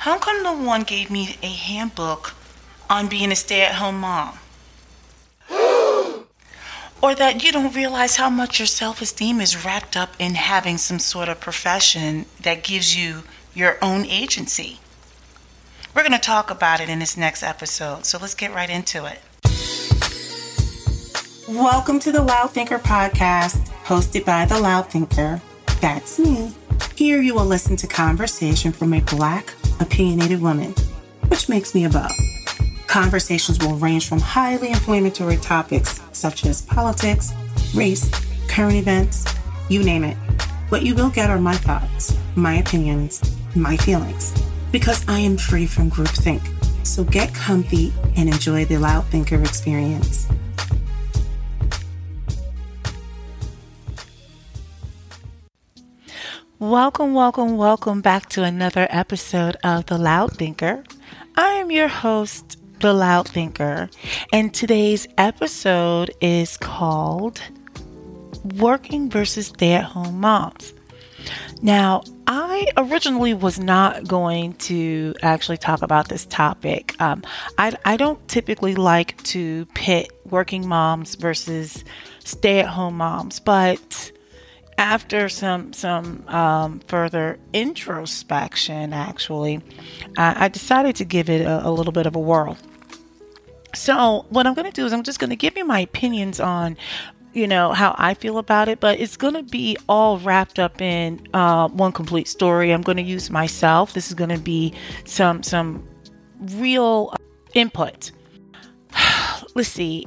how come no one gave me a handbook on being a stay at home mom? or that you don't realize how much your self esteem is wrapped up in having some sort of profession that gives you your own agency. We're going to talk about it in this next episode, so let's get right into it. Welcome to the Loud Thinker podcast, hosted by the Loud Thinker. That's me. Here you will listen to conversation from a black, opinionated woman, which makes me a beau. Conversations will range from highly inflammatory topics such as politics, race, current events, you name it. What you will get are my thoughts, my opinions, my feelings, because I am free from groupthink. So get comfy and enjoy the Loud Thinker experience. Welcome, welcome, welcome back to another episode of The Loud Thinker. I am your host, The Loud Thinker, and today's episode is called Working versus Stay at Home Moms. Now, I originally was not going to actually talk about this topic. Um, I, I don't typically like to pit working moms versus stay at home moms, but after some some um, further introspection, actually, I decided to give it a, a little bit of a whirl. So what I'm going to do is I'm just going to give you my opinions on you know how I feel about it, but it's going to be all wrapped up in uh, one complete story. I'm going to use myself. This is going to be some some real input. Let's see.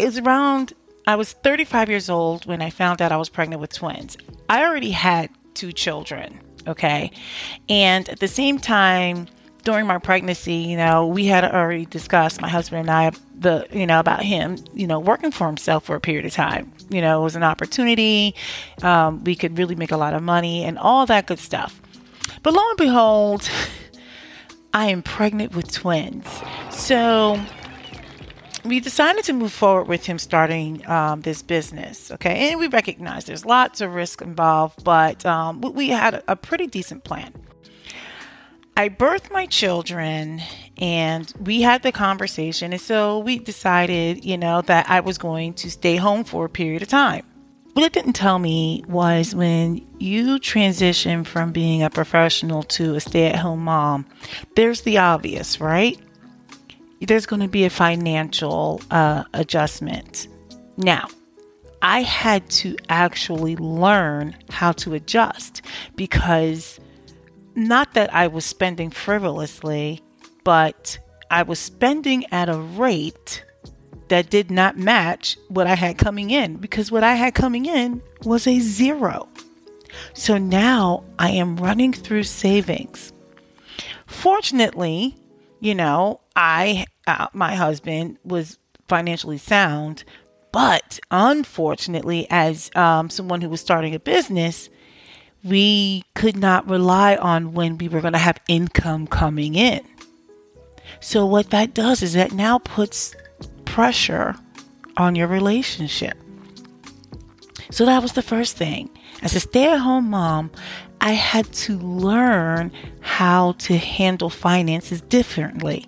It's around I was 35 years old when I found out I was pregnant with twins. I already had two children, okay? And at the same time, during my pregnancy, you know, we had already discussed, my husband and I, the, you know, about him, you know, working for himself for a period of time. You know, it was an opportunity. Um, we could really make a lot of money and all that good stuff. But lo and behold, I am pregnant with twins. So we decided to move forward with him starting um, this business. Okay, and we recognize there's lots of risk involved, but um, we had a, a pretty decent plan. I birthed my children and we had the conversation. And so we decided, you know, that I was going to stay home for a period of time. What it didn't tell me was when you transition from being a professional to a stay at home mom, there's the obvious, right? There's going to be a financial uh, adjustment. Now, I had to actually learn how to adjust because not that I was spending frivolously, but I was spending at a rate that did not match what I had coming in because what I had coming in was a zero. So now I am running through savings. Fortunately, you know, I, uh, my husband was financially sound, but unfortunately, as um, someone who was starting a business, we could not rely on when we were going to have income coming in. So, what that does is that now puts pressure on your relationship. So, that was the first thing. As a stay at home mom, I had to learn how to handle finances differently.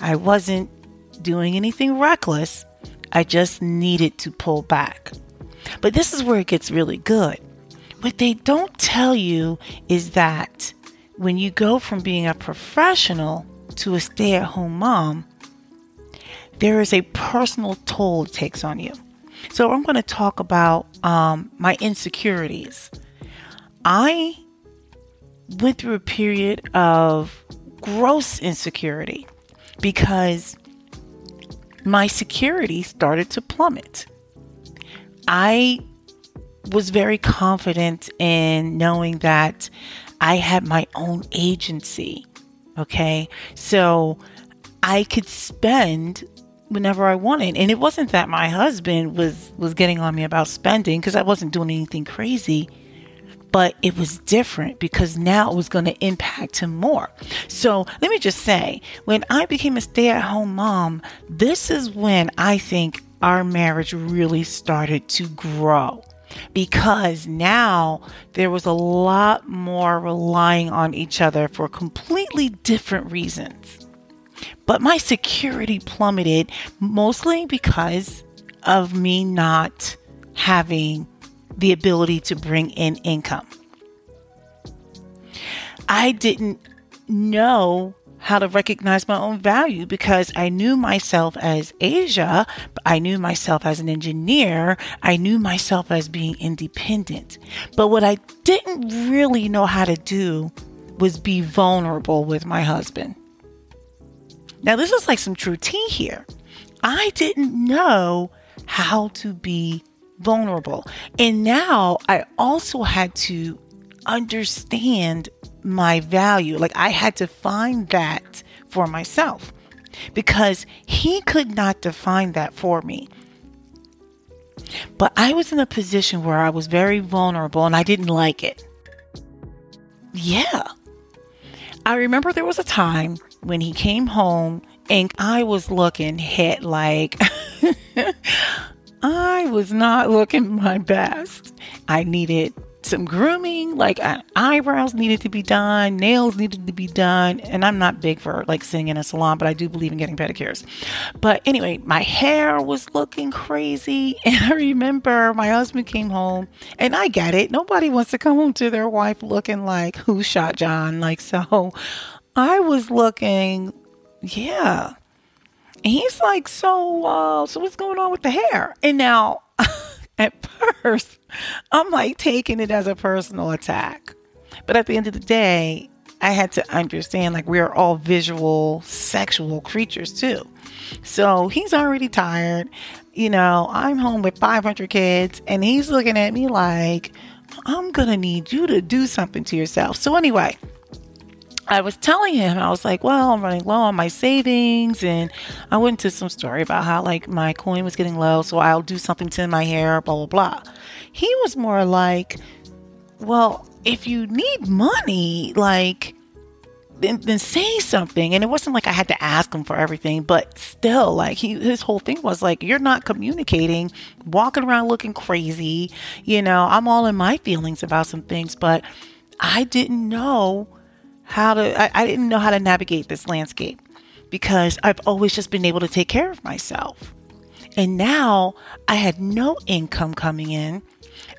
I wasn't doing anything reckless. I just needed to pull back. But this is where it gets really good. What they don't tell you is that when you go from being a professional to a stay at home mom, there is a personal toll it takes on you. So I'm going to talk about um, my insecurities. I went through a period of gross insecurity because my security started to plummet. I was very confident in knowing that I had my own agency. Okay. So I could spend whenever I wanted. And it wasn't that my husband was was getting on me about spending because I wasn't doing anything crazy but it was different because now it was going to impact him more. So let me just say, when I became a stay at home mom, this is when I think our marriage really started to grow. because now there was a lot more relying on each other for completely different reasons. But my security plummeted mostly because of me not having the ability to bring in income. I didn't know how to recognize my own value because I knew myself as Asia, I knew myself as an engineer, I knew myself as being independent. But what I didn't really know how to do was be vulnerable with my husband. Now, this is like some true tea here. I didn't know how to be vulnerable. And now I also had to understand my value. Like I had to find that for myself because he could not define that for me. But I was in a position where I was very vulnerable and I didn't like it. Yeah. I remember there was a time when he came home and I was looking hit like I was not looking my best. I needed some grooming, like uh, eyebrows needed to be done, nails needed to be done. And I'm not big for like sitting in a salon, but I do believe in getting pedicures. But anyway, my hair was looking crazy. And I remember my husband came home, and I get it. Nobody wants to come home to their wife looking like who shot John. Like, so I was looking, yeah. And he's like, so, uh, so what's going on with the hair? And now, at first, I'm like taking it as a personal attack. But at the end of the day, I had to understand like we're all visual sexual creatures too. So he's already tired. You know, I'm home with 500 kids and he's looking at me like, I'm to need you to do something to yourself. So, anyway, I was telling him, I was like, well, I'm running low on my savings. And I went into some story about how, like, my coin was getting low. So I'll do something to my hair, blah, blah, blah. He was more like, well, if you need money, like, then, then say something. And it wasn't like I had to ask him for everything, but still, like, he, his whole thing was like, you're not communicating, walking around looking crazy. You know, I'm all in my feelings about some things, but I didn't know how to, I, I didn't know how to navigate this landscape because I've always just been able to take care of myself. And now I had no income coming in.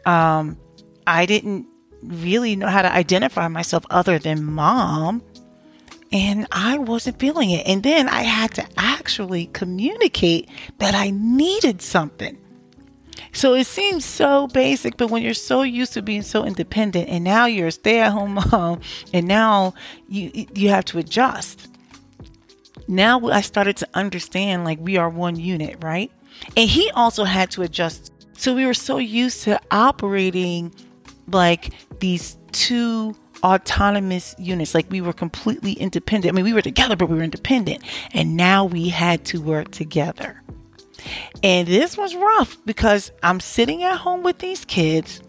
Um, I didn't really know how to identify myself other than mom. And I wasn't feeling it. And then I had to actually communicate that I needed something. So it seems so basic, but when you're so used to being so independent and now you're a stay-at-home mom and now you you have to adjust. Now I started to understand like we are one unit, right? And he also had to adjust. So we were so used to operating like these two autonomous units. Like we were completely independent. I mean, we were together, but we were independent. And now we had to work together. And this was rough because I'm sitting at home with these kids.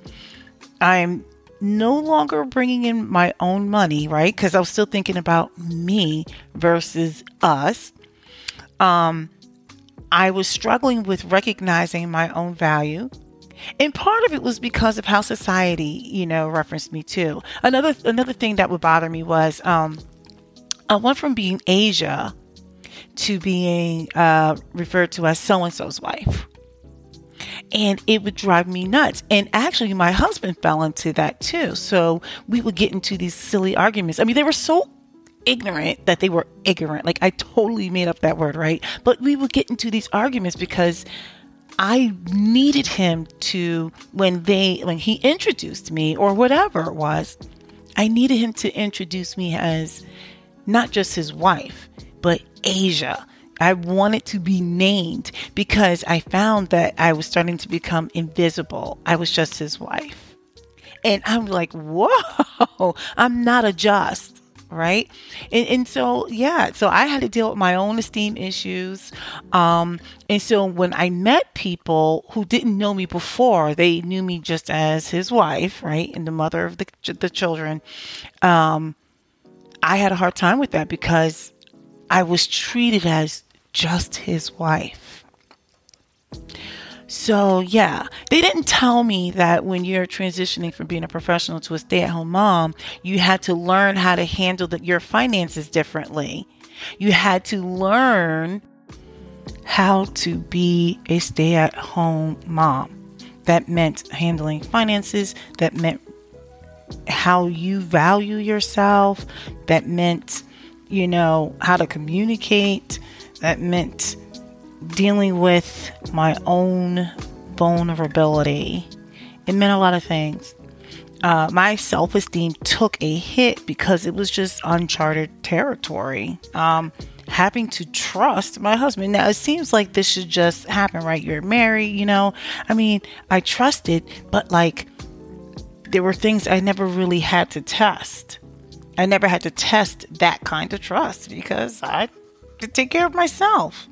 I'm no longer bringing in my own money, right? Because I was still thinking about me versus us. Um, I was struggling with recognizing my own value. And part of it was because of how society, you know, referenced me too. Another another thing that would bother me was um, I went from being Asia to being uh, referred to as so and so's wife. And it would drive me nuts. And actually, my husband fell into that too. So we would get into these silly arguments. I mean, they were so ignorant that they were ignorant. Like, I totally made up that word, right? But we would get into these arguments because I needed him to, when they, when he introduced me or whatever it was, I needed him to introduce me as not just his wife, but Asia. I wanted to be named because I found that I was starting to become invisible. I was just his wife. And I'm like, whoa, I'm not a just, right? And, and so, yeah, so I had to deal with my own esteem issues. Um, and so when I met people who didn't know me before, they knew me just as his wife, right? And the mother of the, the children. Um, I had a hard time with that because I was treated as just his wife. So, yeah, they didn't tell me that when you're transitioning from being a professional to a stay at home mom, you had to learn how to handle the, your finances differently. You had to learn how to be a stay at home mom. That meant handling finances, that meant how you value yourself, that meant, you know, how to communicate, that meant dealing with my own vulnerability. It meant a lot of things. Uh, my self esteem took a hit because it was just uncharted territory. Um, having to trust my husband. Now, it seems like this should just happen, right? You're married, you know? I mean, I trusted, but like, there were things I never really had to test. I never had to test that kind of trust because I could take care of myself.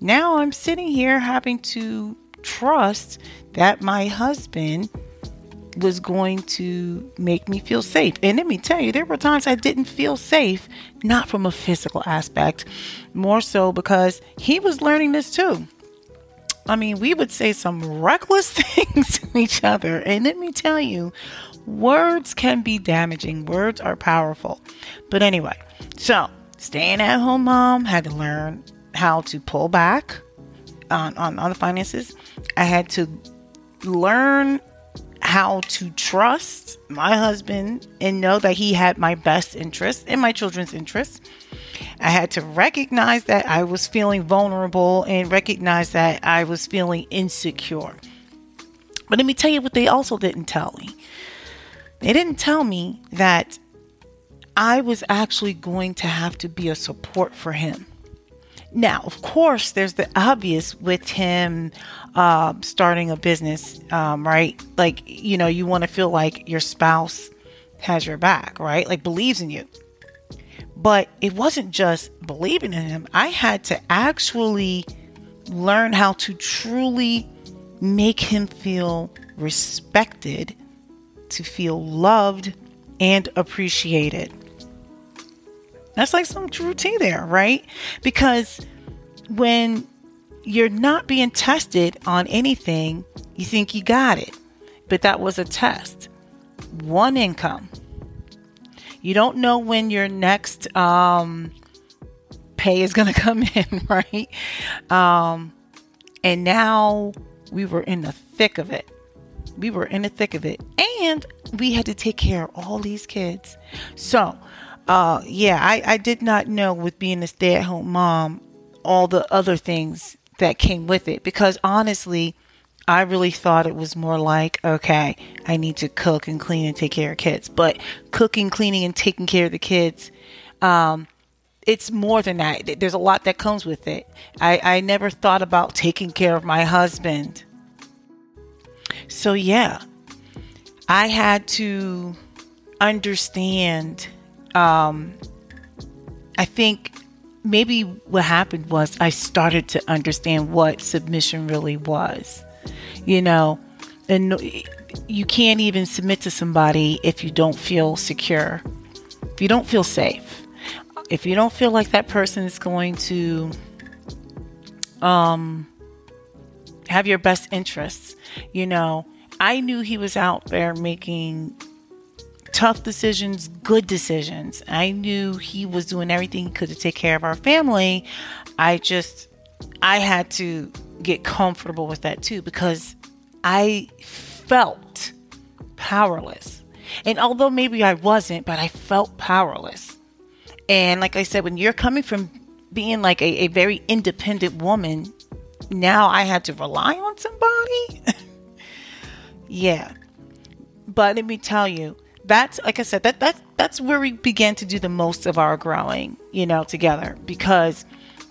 Now I'm sitting here having to trust that my husband was going to make me feel safe. And let me tell you, there were times I didn't feel safe, not from a physical aspect, more so because he was learning this too. I mean, we would say some reckless things to each other. And let me tell you, words can be damaging, words are powerful. But anyway, so staying at home mom had to learn how to pull back on, on, on the finances. I had to learn how to trust my husband and know that he had my best interest and my children's interests. I had to recognize that I was feeling vulnerable and recognize that I was feeling insecure. But let me tell you what they also didn't tell me. They didn't tell me that I was actually going to have to be a support for him. Now, of course, there's the obvious with him uh, starting a business, um, right? Like, you know, you want to feel like your spouse has your back, right? Like, believes in you. But it wasn't just believing in him, I had to actually learn how to truly make him feel respected, to feel loved and appreciated. That's like some true tea there, right? Because when you're not being tested on anything, you think you got it. But that was a test. One income. You don't know when your next um, pay is going to come in, right? Um, and now we were in the thick of it. We were in the thick of it. And we had to take care of all these kids. So, uh, yeah, I, I did not know with being a stay at home mom all the other things that came with it because honestly, I really thought it was more like, okay, I need to cook and clean and take care of kids. But cooking, cleaning, and taking care of the kids, um, it's more than that. There's a lot that comes with it. I, I never thought about taking care of my husband. So, yeah, I had to understand. Um, I think maybe what happened was I started to understand what submission really was. You know, and you can't even submit to somebody if you don't feel secure, if you don't feel safe, if you don't feel like that person is going to um, have your best interests. You know, I knew he was out there making tough decisions, good decisions. I knew he was doing everything he could to take care of our family. I just, I had to get comfortable with that too because I felt powerless. And although maybe I wasn't, but I felt powerless. And like I said, when you're coming from being like a, a very independent woman, now I had to rely on somebody. yeah. But let me tell you, that's like I said, that that that's where we began to do the most of our growing, you know, together because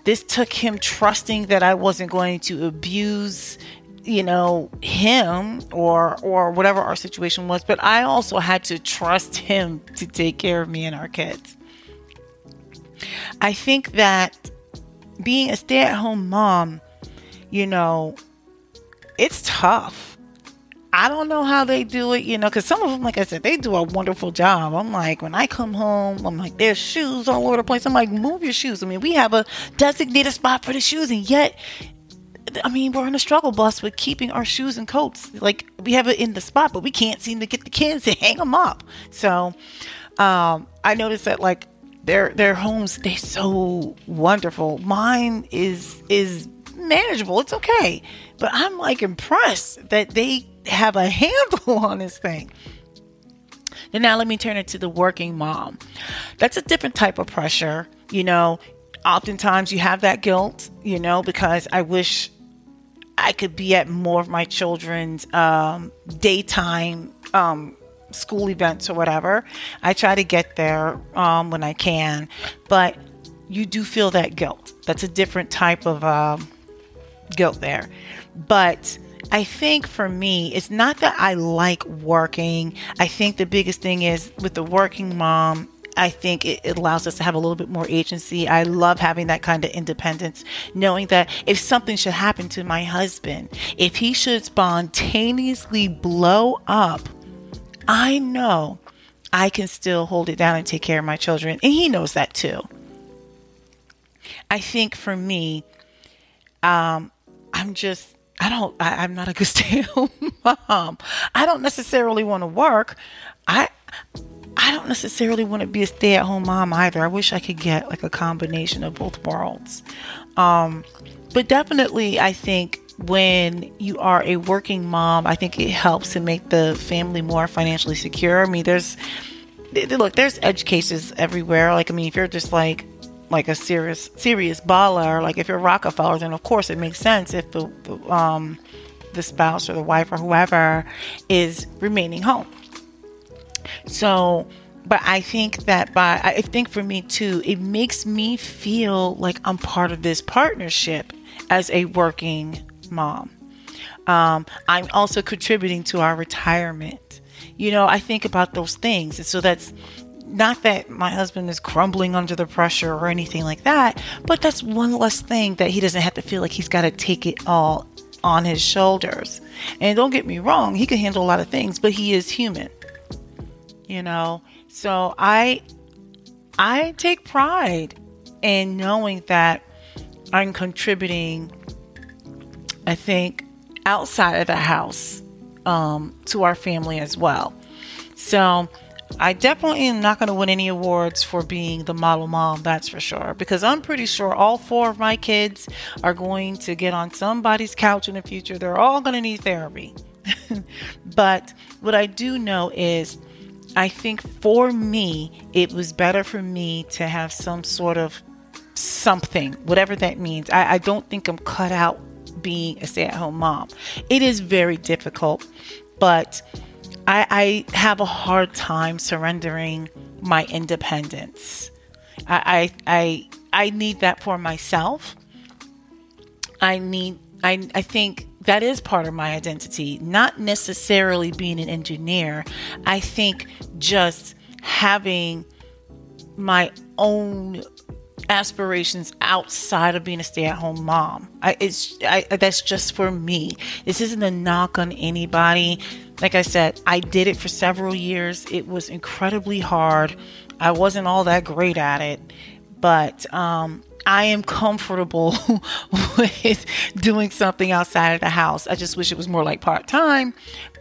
this took him trusting that I wasn't going to abuse you know him or or whatever our situation was. But i also had to trust him to take care of me and our kids. I think that being a stay-at-home mom you know it's tough I don't know how they do it, you know, because some of them, like I said, they do a wonderful job. I'm like, when I come home, I'm like, there's shoes all over the place. I'm like, move your shoes. I mean, we have a designated spot for the shoes, and yet I mean, we're on a struggle bus with keeping our shoes and coats. Like we have it in the spot, but we can't seem to get the kids to hang them up. So um, I noticed that like their their homes they're so wonderful. Mine is is manageable. It's okay, but I'm like impressed that they have a handle on this thing. And now let me turn it to the working mom. That's a different type of pressure. You know, oftentimes you have that guilt, you know, because I wish I could be at more of my children's um, daytime um, school events or whatever. I try to get there um, when I can, but you do feel that guilt. That's a different type of um, guilt there. But I think for me, it's not that I like working. I think the biggest thing is with the working mom, I think it, it, allows us to have a little bit more agency. I love having that kind of independence, knowing that if something should happen to my husband, if he should spontaneously blow up, I know I can still hold it down and take care of my children. And he knows that too. I think for me, um, I'm just I don't I, am not a good stay at home mom. I don't necessarily want to work. I I don't necessarily want to be a stay at home mom either. I wish I could get like a combination of both worlds. Um, but definitely I think when you are a working mom, I think it helps to make the family more financially secure. I mean, there's look, there's edge cases everywhere. Like, I mean, if you're just like like a serious serious baller, like if you're Rockefeller, then of course it makes sense if the, the um the spouse or the wife or whoever is remaining home. So, but I think that by I think for me too, it makes me feel like I'm part of this partnership as a working mom. Um, I'm also contributing to our retirement. You know, I think about those things, and so that's not that my husband is crumbling under the pressure or anything like that, but that's one less thing that he doesn't have to feel like he's got to take it all on his shoulders. And don't get me wrong, he can handle a lot of things, but he is human. You know, so I I take pride in knowing that I'm contributing I think outside of the house um, to our family as well. So I definitely am not going to win any awards for being the model mom, that's for sure. Because I'm pretty sure all four of my kids are going to get on somebody's couch in the future. They're all going to need therapy. but what I do know is, I think for me, it was better for me to have some sort of something, whatever that means. I, I don't think I'm cut out being a stay at home mom. It is very difficult, but I, I have a hard time surrendering my independence. I, I, I, I need that for myself. I need, I, I think that is part of my identity, not necessarily being an engineer. I think just having my own aspirations outside of being a stay-at-home mom. I, it's I, that's just for me. This isn't a knock on anybody. Like I said, I did it for several years. It was incredibly hard. I wasn't all that great at it, but um, I am comfortable with doing something outside of the house. I just wish it was more like part time,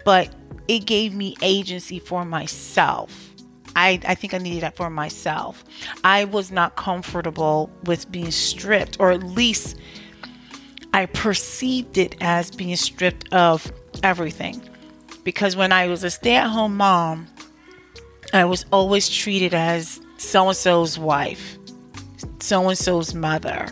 but it gave me agency for myself I, I think I needed that for myself. I was not comfortable with being stripped, or at least I perceived it as being stripped of everything. Because when I was a stay at home mom, I was always treated as so and so's wife, so and so's mother.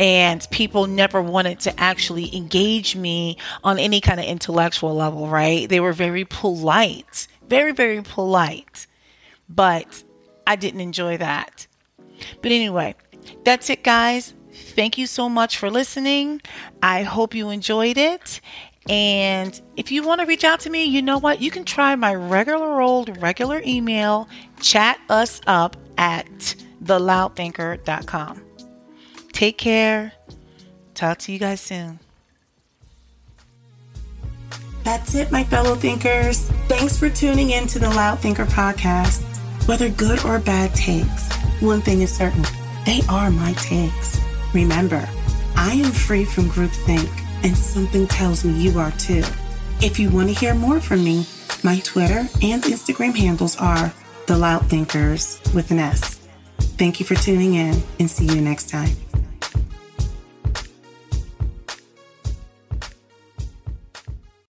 And people never wanted to actually engage me on any kind of intellectual level, right? They were very polite very, very polite, but I didn't enjoy that. But anyway, that's it, guys. Thank you so much for listening. I hope you enjoyed it. And if you want to reach out to me, you know what? You can try my regular old regular email, chat us up at theloudthinker.com. Take care. Talk to you guys soon. That's it, my fellow thinkers. Thanks for tuning in to the Loud Thinker podcast. Whether good or bad takes, one thing is certain they are my takes. Remember, I am free from groupthink, and something tells me you are too. If you want to hear more from me, my Twitter and Instagram handles are The Loud Thinkers with an S. Thank you for tuning in and see you next time.